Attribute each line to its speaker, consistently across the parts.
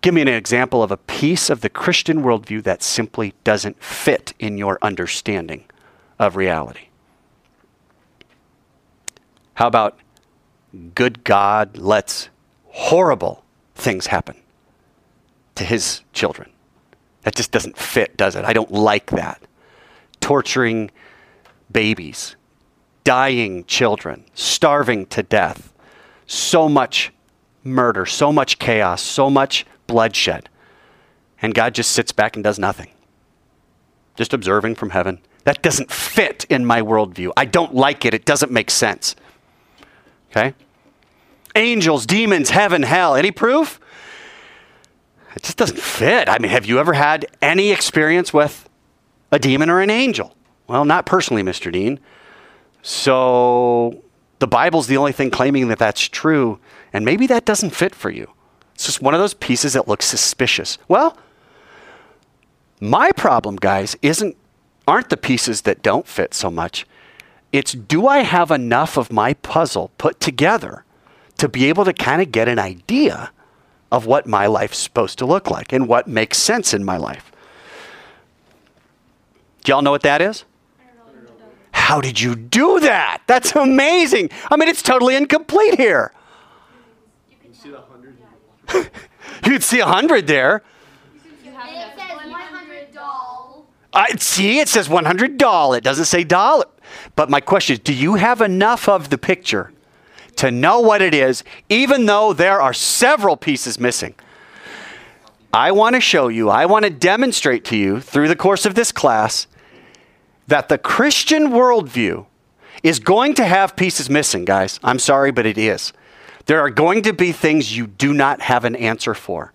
Speaker 1: Give me an example of a piece of the Christian worldview that simply doesn't fit in your understanding of reality. How about good God lets horrible things happen to his children? That just doesn't fit, does it? I don't like that. Torturing babies, dying children, starving to death, so much murder, so much chaos, so much bloodshed. And God just sits back and does nothing, just observing from heaven. That doesn't fit in my worldview. I don't like it. It doesn't make sense. Okay? Angels, demons, heaven, hell. Any proof? It just doesn't fit. I mean, have you ever had any experience with a demon or an angel? Well, not personally, Mr. Dean. So the Bible's the only thing claiming that that's true, and maybe that doesn't fit for you. It's just one of those pieces that looks suspicious. Well, my problem, guys, isn't aren't the pieces that don't fit so much. It's do I have enough of my puzzle put together to be able to kind of get an idea of what my life's supposed to look like and what makes sense in my life. Do y'all know what that is? How did you do that? That's amazing. I mean, it's totally incomplete here. Hundred. You'd see a hundred there.
Speaker 2: It says 100 doll.
Speaker 1: I see, it says 100 doll. It doesn't say dollar. But my question is do you have enough of the picture to know what it is, even though there are several pieces missing? I want to show you, I want to demonstrate to you through the course of this class that the Christian worldview is going to have pieces missing, guys. I'm sorry, but it is. There are going to be things you do not have an answer for.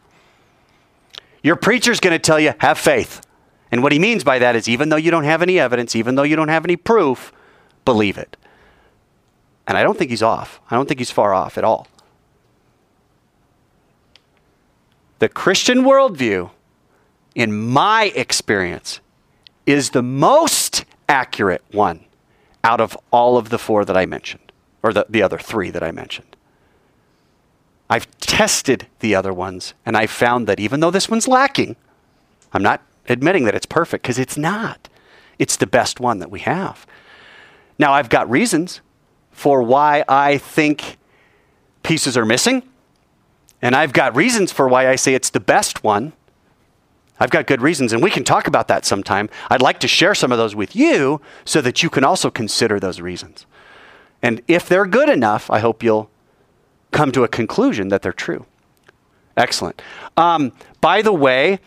Speaker 1: Your preacher's going to tell you, have faith. And what he means by that is, even though you don't have any evidence, even though you don't have any proof, believe it. And I don't think he's off. I don't think he's far off at all. The Christian worldview, in my experience, is the most accurate one out of all of the four that I mentioned, or the, the other three that I mentioned. I've tested the other ones, and I found that even though this one's lacking, I'm not admitting that it's perfect because it's not. It's the best one that we have. Now, I've got reasons for why I think pieces are missing, and I've got reasons for why I say it's the best one. I've got good reasons, and we can talk about that sometime. I'd like to share some of those with you so that you can also consider those reasons. And if they're good enough, I hope you'll come to a conclusion that they're true. Excellent. Um, by the way,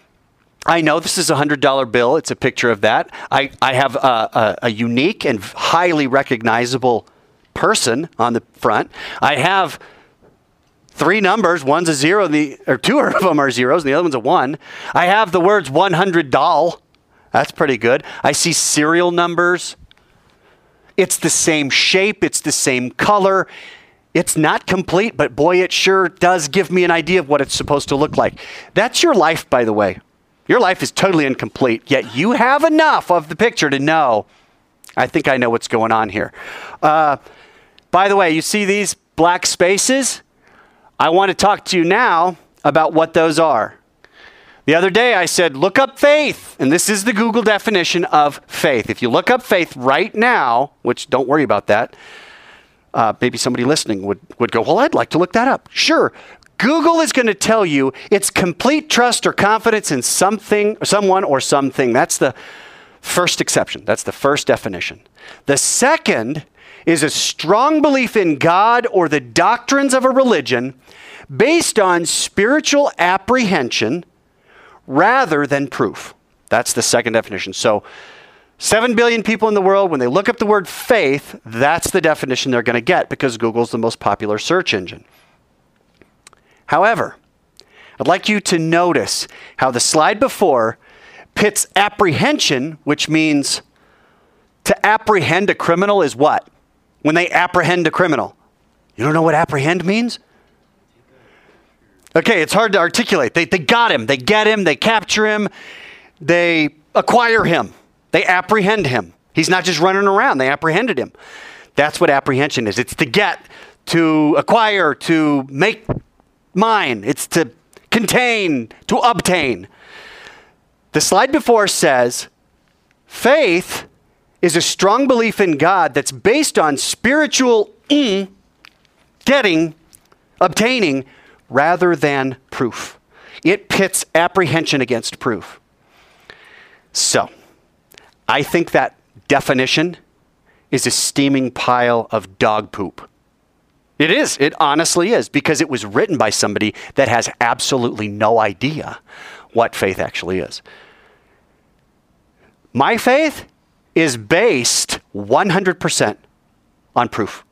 Speaker 1: I know this is a $100 bill. It's a picture of that. I, I have a, a, a unique and highly recognizable person on the front. I have three numbers. One's a zero, the, or two of them are zeros, and the other one's a one. I have the words 100 doll. That's pretty good. I see serial numbers. It's the same shape, it's the same color. It's not complete, but boy, it sure does give me an idea of what it's supposed to look like. That's your life, by the way. Your life is totally incomplete, yet you have enough of the picture to know, I think I know what's going on here. Uh, by the way, you see these black spaces? I want to talk to you now about what those are. The other day I said, look up faith. And this is the Google definition of faith. If you look up faith right now, which don't worry about that, uh, maybe somebody listening would, would go, well, I'd like to look that up. Sure. Google is going to tell you it's complete trust or confidence in something, someone or something. That's the first exception. That's the first definition. The second is a strong belief in God or the doctrines of a religion based on spiritual apprehension rather than proof. That's the second definition. So, 7 billion people in the world, when they look up the word faith, that's the definition they're going to get because Google's the most popular search engine. However, I'd like you to notice how the slide before pits apprehension, which means to apprehend a criminal is what? When they apprehend a criminal. You don't know what apprehend means? Okay, it's hard to articulate. They, they got him, they get him, they capture him, they acquire him. They apprehend him. He's not just running around, they apprehended him. That's what apprehension is it's to get, to acquire, to make mine, it's to contain, to obtain. The slide before says faith is a strong belief in God that's based on spiritual mm, getting, obtaining, rather than proof. It pits apprehension against proof. So, I think that definition is a steaming pile of dog poop. It is. It honestly is because it was written by somebody that has absolutely no idea what faith actually is. My faith is based 100% on proof.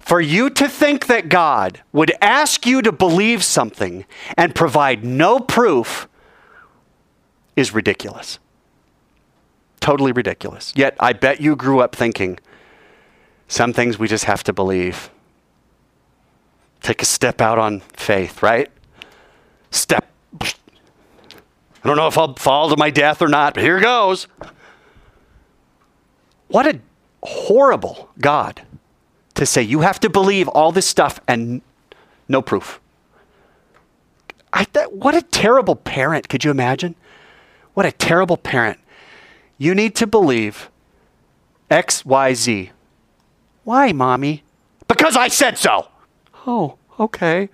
Speaker 1: For you to think that God would ask you to believe something and provide no proof is ridiculous. Totally ridiculous. Yet I bet you grew up thinking some things we just have to believe. Take a step out on faith, right? Step. I don't know if I'll fall to my death or not, but here goes. What a horrible God to say you have to believe all this stuff and no proof. I th- what a terrible parent. Could you imagine? What a terrible parent you need to believe X, Y, Z. Why, mommy? Because I said so. Oh, okay.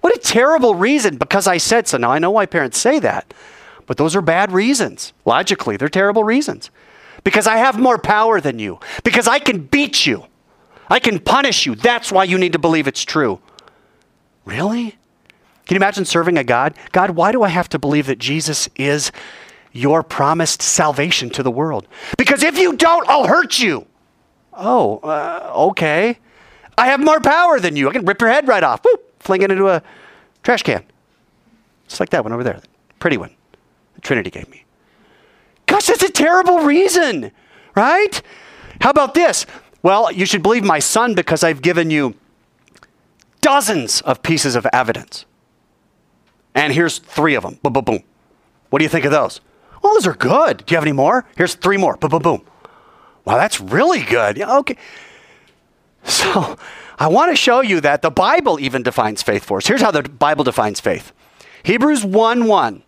Speaker 1: What a terrible reason, because I said so. Now, I know why parents say that, but those are bad reasons. Logically, they're terrible reasons. Because I have more power than you, because I can beat you, I can punish you. That's why you need to believe it's true. Really? Can you imagine serving a God? God, why do I have to believe that Jesus is your promised salvation to the world. Because if you don't, I'll hurt you. Oh, uh, okay. I have more power than you. I can rip your head right off. Whoop, fling it into a trash can. Just like that one over there. Pretty one. The Trinity gave me. Gosh, that's a terrible reason, right? How about this? Well, you should believe my son because I've given you dozens of pieces of evidence. And here's three of them. Boom, boom, boom. What do you think of those? Well, those are good. Do you have any more? Here's three more. Boom, boom, boom. Wow, that's really good. Yeah, okay. So I want to show you that the Bible even defines faith for us. Here's how the Bible defines faith Hebrews 1 1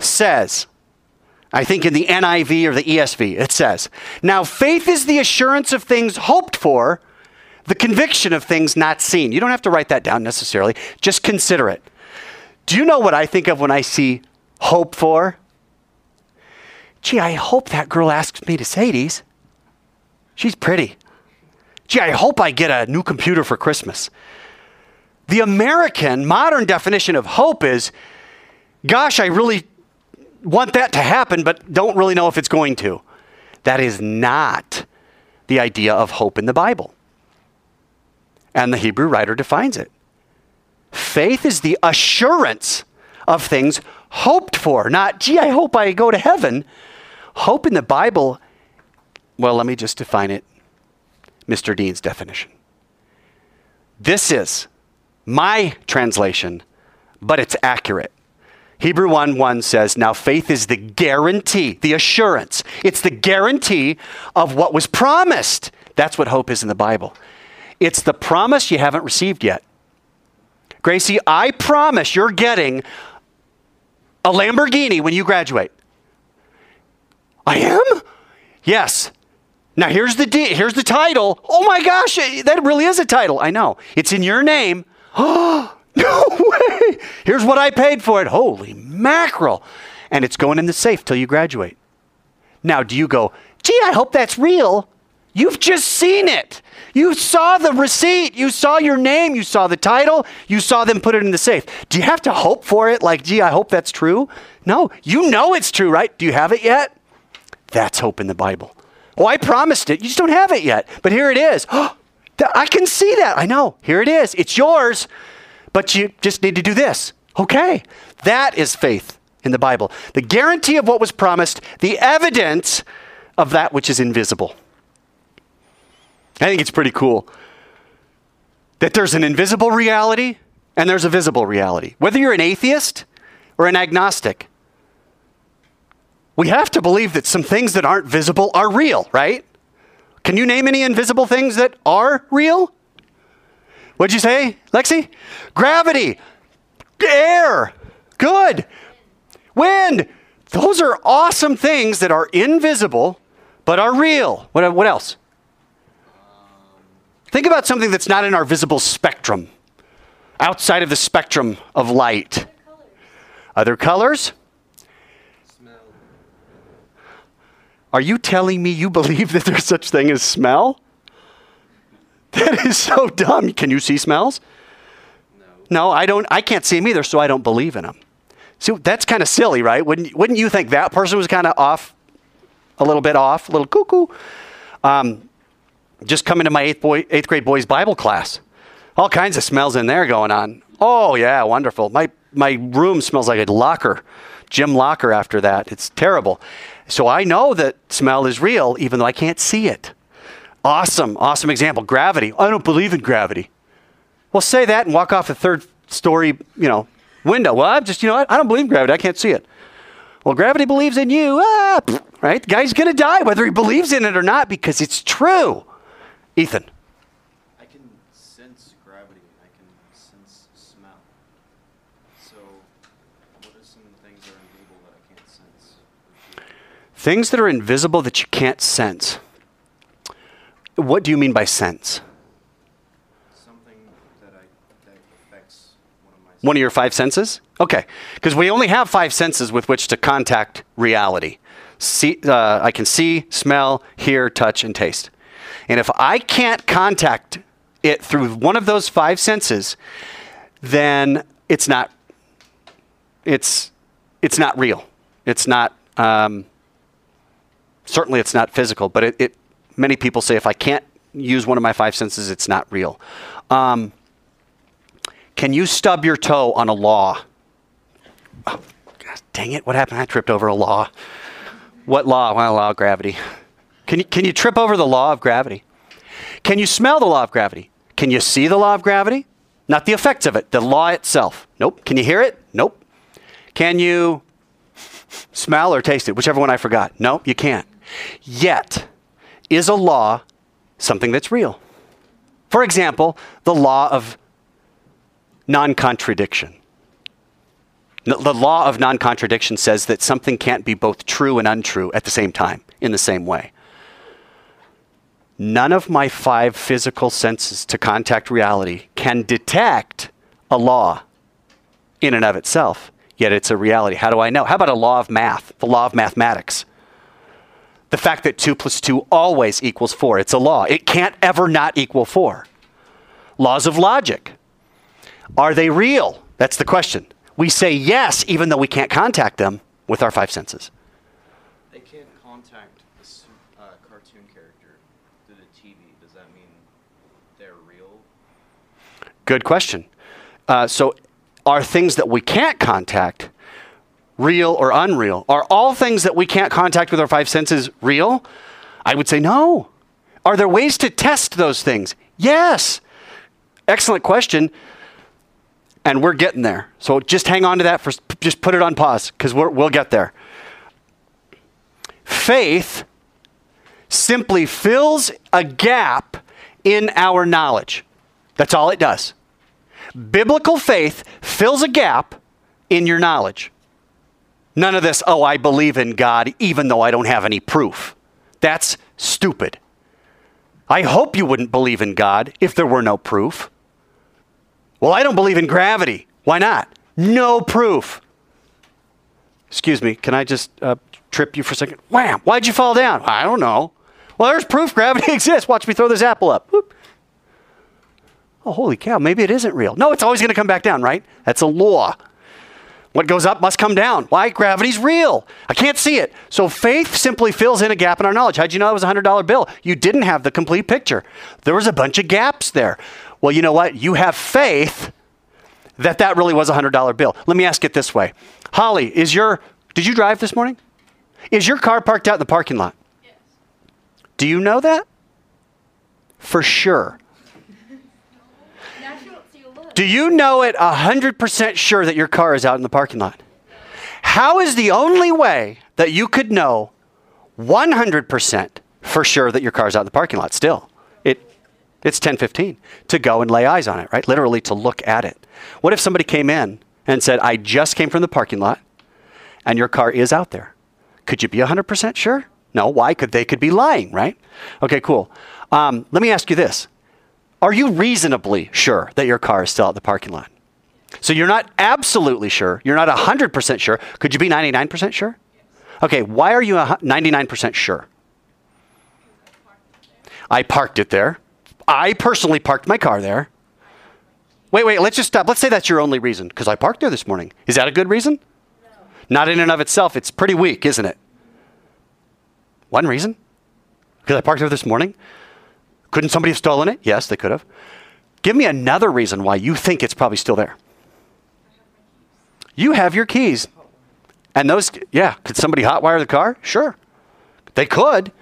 Speaker 1: says, I think in the NIV or the ESV, it says, Now faith is the assurance of things hoped for, the conviction of things not seen. You don't have to write that down necessarily, just consider it. Do you know what I think of when I see hope for? Gee, I hope that girl asks me to Sadie's. She's pretty. Gee, I hope I get a new computer for Christmas. The American modern definition of hope is gosh, I really want that to happen, but don't really know if it's going to. That is not the idea of hope in the Bible. And the Hebrew writer defines it faith is the assurance of things hoped for, not, gee, I hope I go to heaven. Hope in the Bible, well, let me just define it. Mr. Dean's definition. This is my translation, but it's accurate. Hebrew 1 1 says, Now faith is the guarantee, the assurance. It's the guarantee of what was promised. That's what hope is in the Bible. It's the promise you haven't received yet. Gracie, I promise you're getting a Lamborghini when you graduate. I am? Yes. Now here's the de- here's the title. Oh my gosh, that really is a title. I know. It's in your name. Oh, no way. Here's what I paid for it. Holy mackerel. And it's going in the safe till you graduate. Now, do you go, gee, I hope that's real? You've just seen it. You saw the receipt. You saw your name. You saw the title. You saw them put it in the safe. Do you have to hope for it? Like, gee, I hope that's true? No, you know it's true, right? Do you have it yet? That's hope in the Bible. Oh, I promised it. You just don't have it yet. But here it is. I can see that. I know. Here it is. It's yours. But you just need to do this. Okay. That is faith in the Bible. The guarantee of what was promised, the evidence of that which is invisible. I think it's pretty cool that there's an invisible reality and there's a visible reality. Whether you're an atheist or an agnostic, we have to believe that some things that aren't visible are real, right? Can you name any invisible things that are real? What'd you say, Lexi? Gravity. Air. Good. Wind. Those are awesome things that are invisible but are real. What, what else? Think about something that's not in our visible spectrum, outside of the spectrum of light. Other colors? Are you telling me you believe that there's such thing as smell? That is so dumb. Can you see smells?
Speaker 3: No.
Speaker 1: No, I don't. I can't see them either, so I don't believe in them. See, that's kind of silly, right? Wouldn't Wouldn't you think that person was kind of off, a little bit off, a little cuckoo? Um, just coming to my eighth boy, eighth grade boys Bible class, all kinds of smells in there going on. Oh yeah, wonderful. My my room smells like a locker, gym locker. After that, it's terrible. So I know that smell is real, even though I can't see it. Awesome, awesome example. Gravity. I don't believe in gravity. Well, say that and walk off the third story, you know, window. Well, I'm just, you know what? I don't believe in gravity. I can't see it. Well, gravity believes in you. Ah, right? The guy's going to die whether he believes in it or not because it's true. Ethan.
Speaker 3: I can sense gravity. I can sense smell. So, what are some things that are invisible that I can't sense? or feel?
Speaker 1: Things that are invisible that you can't sense. What do you mean by sense?
Speaker 3: Something that I that affects one of my.
Speaker 1: One of your five senses? Okay. Because we only have five senses with which to contact reality. See, uh, I can see, smell, hear, touch, and taste. And if I can't contact it through one of those five senses, then it's not. It's it's not real. It's not. Um, certainly, it's not physical. But it, it. Many people say if I can't use one of my five senses, it's not real. Um, can you stub your toe on a law? Oh, God, dang it! What happened? I tripped over a law. What law? Well, law of gravity. Can you, can you trip over the law of gravity? Can you smell the law of gravity? Can you see the law of gravity? Not the effects of it, the law itself. Nope. Can you hear it? Nope. Can you smell or taste it? Whichever one I forgot. Nope, you can't. Yet, is a law something that's real? For example, the law of non contradiction. The law of non contradiction says that something can't be both true and untrue at the same time, in the same way. None of my five physical senses to contact reality can detect a law in and of itself, yet it's a reality. How do I know? How about a law of math, the law of mathematics? The fact that 2 plus 2 always equals 4. It's a law. It can't ever not equal 4. Laws of logic. Are they real? That's the question. We say yes, even though we can't contact them with our five senses.
Speaker 3: They can't contact a uh, cartoon character through the TV. Does that mean they're real?
Speaker 1: Good question. Uh, so, are things that we can't contact real or unreal? Are all things that we can't contact with our five senses real? I would say no. Are there ways to test those things? Yes. Excellent question. And we're getting there. So just hang on to that for just put it on pause because we'll get there. Faith simply fills a gap in our knowledge. That's all it does. Biblical faith fills a gap in your knowledge. None of this, oh, I believe in God even though I don't have any proof. That's stupid. I hope you wouldn't believe in God if there were no proof. Well, I don't believe in gravity. Why not? No proof. Excuse me, can I just uh, trip you for a second? Wham! Why'd you fall down? I don't know. Well, there's proof gravity exists. Watch me throw this apple up. Whoop. Oh, holy cow, maybe it isn't real. No, it's always going to come back down, right? That's a law. What goes up must come down. Why? Gravity's real. I can't see it. So faith simply fills in a gap in our knowledge. How'd you know it was a $100 bill? You didn't have the complete picture. There was a bunch of gaps there. Well, you know what? You have faith that that really was a $100 bill. Let me ask it this way. Holly, is your Did you drive this morning? Is your car parked out in the parking lot?
Speaker 2: Yes.
Speaker 1: Do you know that? For sure.
Speaker 2: Now she won't see you look.
Speaker 1: Do you know it 100% sure that your car is out in the parking lot? How is the only way that you could know 100% for sure that your car is out in the parking lot still? It, it's 1015 to go and lay eyes on it, right? Literally to look at it. What if somebody came in and said, I just came from the parking lot and your car is out there. Could you be 100% sure? No. Why? Could they could be lying, right? Okay, cool. Um, let me ask you this: Are you reasonably sure that your car is still at the parking lot? So you're not absolutely sure. You're not 100% sure. Could you be 99% sure? Okay. Why are you 99% sure? I parked it there. I personally parked my car there. Wait, wait, let's just stop. Let's say that's your only reason, because I parked there this morning. Is that a good reason? Not in and of itself. It's pretty weak, isn't it? One reason? Because I parked there this morning? Couldn't somebody have stolen it? Yes, they could have. Give me another reason why you think it's probably still there. You have your keys. And those, yeah, could somebody hotwire the car? Sure. They could.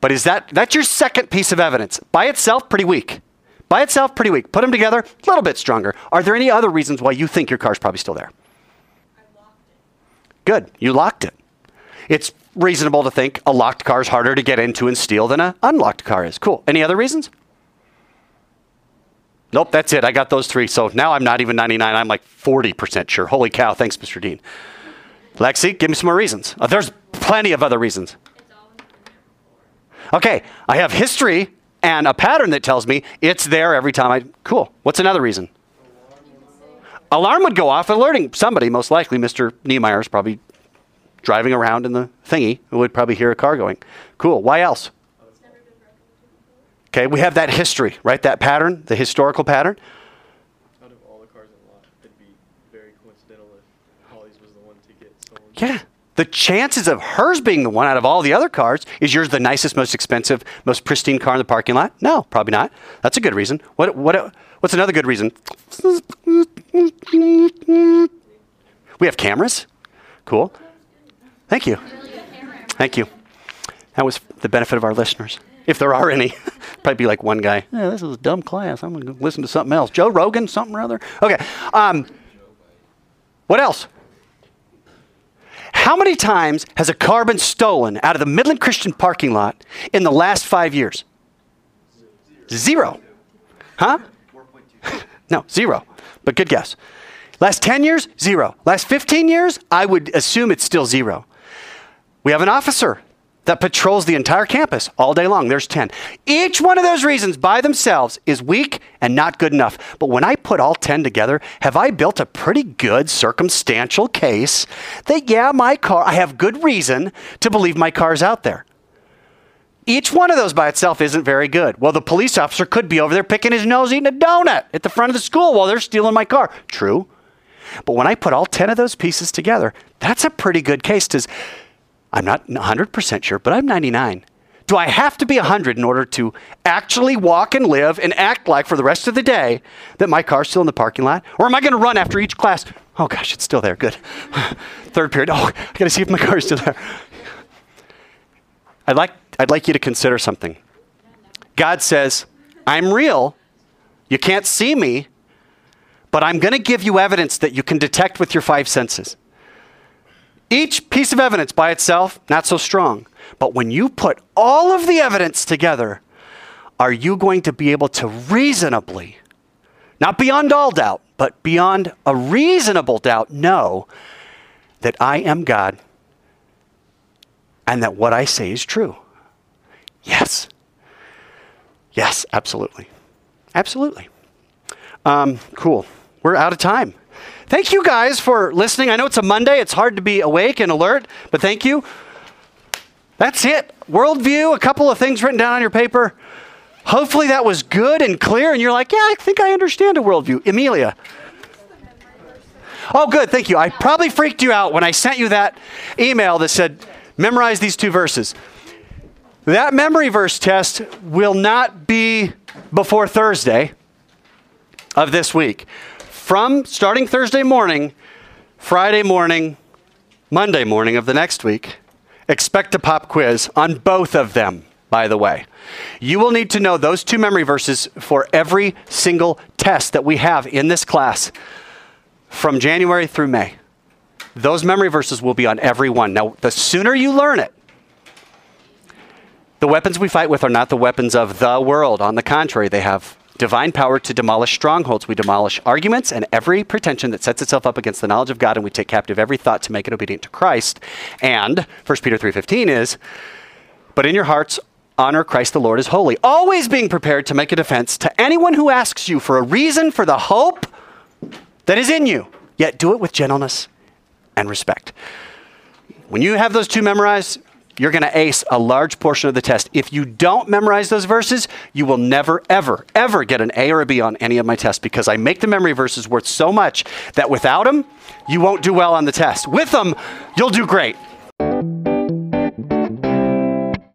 Speaker 1: But is that, that's your second piece of evidence. By itself, pretty weak. By itself, pretty weak. Put them together, a little bit stronger. Are there any other reasons why you think your car's probably still there? I locked it. Good. You locked it. It's reasonable to think a locked car is harder to get into and steal than an unlocked car is. Cool. Any other reasons? Nope, that's it. I got those three. So now I'm not even 99. I'm like 40% sure. Holy cow. Thanks, Mr. Dean. Lexi, give me some more reasons. Uh, there's plenty of other reasons. Okay, I have history and a pattern that tells me it's there every time I. Cool. What's another reason? Alarm would go off, alerting somebody, most likely Mr. Niemeyer is probably driving around in the thingy would probably hear a car going. Cool. Why else?
Speaker 2: It's never been broken into before.
Speaker 1: Okay, we have that history, right? That pattern, the historical pattern.
Speaker 4: Out of all the cars in the lot, it'd be very coincidental if Holly's was the one to get stolen.
Speaker 1: Yeah. The chances of hers being the one out of all the other cars is yours the nicest, most expensive, most pristine car in the parking lot? No, probably not. That's a good reason. What, what, what's another good reason? We have cameras. Cool. Thank you. Thank you. That was the benefit of our listeners. If there are any, probably be like one guy. Yeah, this is a dumb class. I'm going to listen to something else. Joe Rogan, something or other. Okay. Um, what else? How many times has a car been stolen out of the Midland Christian parking lot in the last five years? Zero. Huh? No, zero. But good guess. Last 10 years? Zero. Last 15 years? I would assume it's still zero. We have an officer that patrols the entire campus all day long. There's 10. Each one of those reasons by themselves is weak and not good enough. But when I put all 10 together, have I built a pretty good circumstantial case that, yeah, my car, I have good reason to believe my car's out there? Each one of those by itself isn't very good. Well, the police officer could be over there picking his nose eating a donut at the front of the school while they're stealing my car. True. But when I put all 10 of those pieces together, that's a pretty good case because I'm not 100% sure, but I'm 99. Do I have to be 100 in order to actually walk and live and act like for the rest of the day that my car's still in the parking lot? Or am I going to run after each class? Oh gosh, it's still there. Good. Third period. Oh, I got to see if my car's still there. I'd like, I'd like you to consider something. God says, I'm real. You can't see me, but I'm going to give you evidence that you can detect with your five senses. Each piece of evidence by itself, not so strong. But when you put all of the evidence together, are you going to be able to reasonably, not beyond all doubt, but beyond a reasonable doubt, know that I am God and that what I say is true? Yes. Yes, absolutely. Absolutely. Um, cool. We're out of time. Thank you guys for listening. I know it's a Monday. It's hard to be awake and alert, but thank you. That's it. Worldview, a couple of things written down on your paper. Hopefully that was good and clear, and you're like, yeah, I think I understand a worldview. Amelia. Oh, good. Thank you. I probably freaked you out when I sent you that email that said, memorize these two verses. That memory verse test will not be before Thursday of this week. From starting Thursday morning, Friday morning, Monday morning of the next week, expect a pop quiz on both of them, by the way. You will need to know those two memory verses for every single test that we have in this class from January through May. Those memory verses will be on every one. Now, the sooner you learn it, the weapons we fight with are not the weapons of the world. On the contrary, they have divine power to demolish strongholds. We demolish arguments and every pretension that sets itself up against the knowledge of God, and we take captive every thought to make it obedient to Christ. And 1 Peter 3.15 is, but in your hearts honor Christ the Lord as holy, always being prepared to make a defense to anyone who asks you for a reason for the hope that is in you, yet do it with gentleness and respect. When you have those two memorized, you're going to ace a large portion of the test. If you don't memorize those verses, you will never, ever, ever get an A or a B on any of my tests because I make the memory verses worth so much that without them, you won't do well on the test. With them, you'll do great.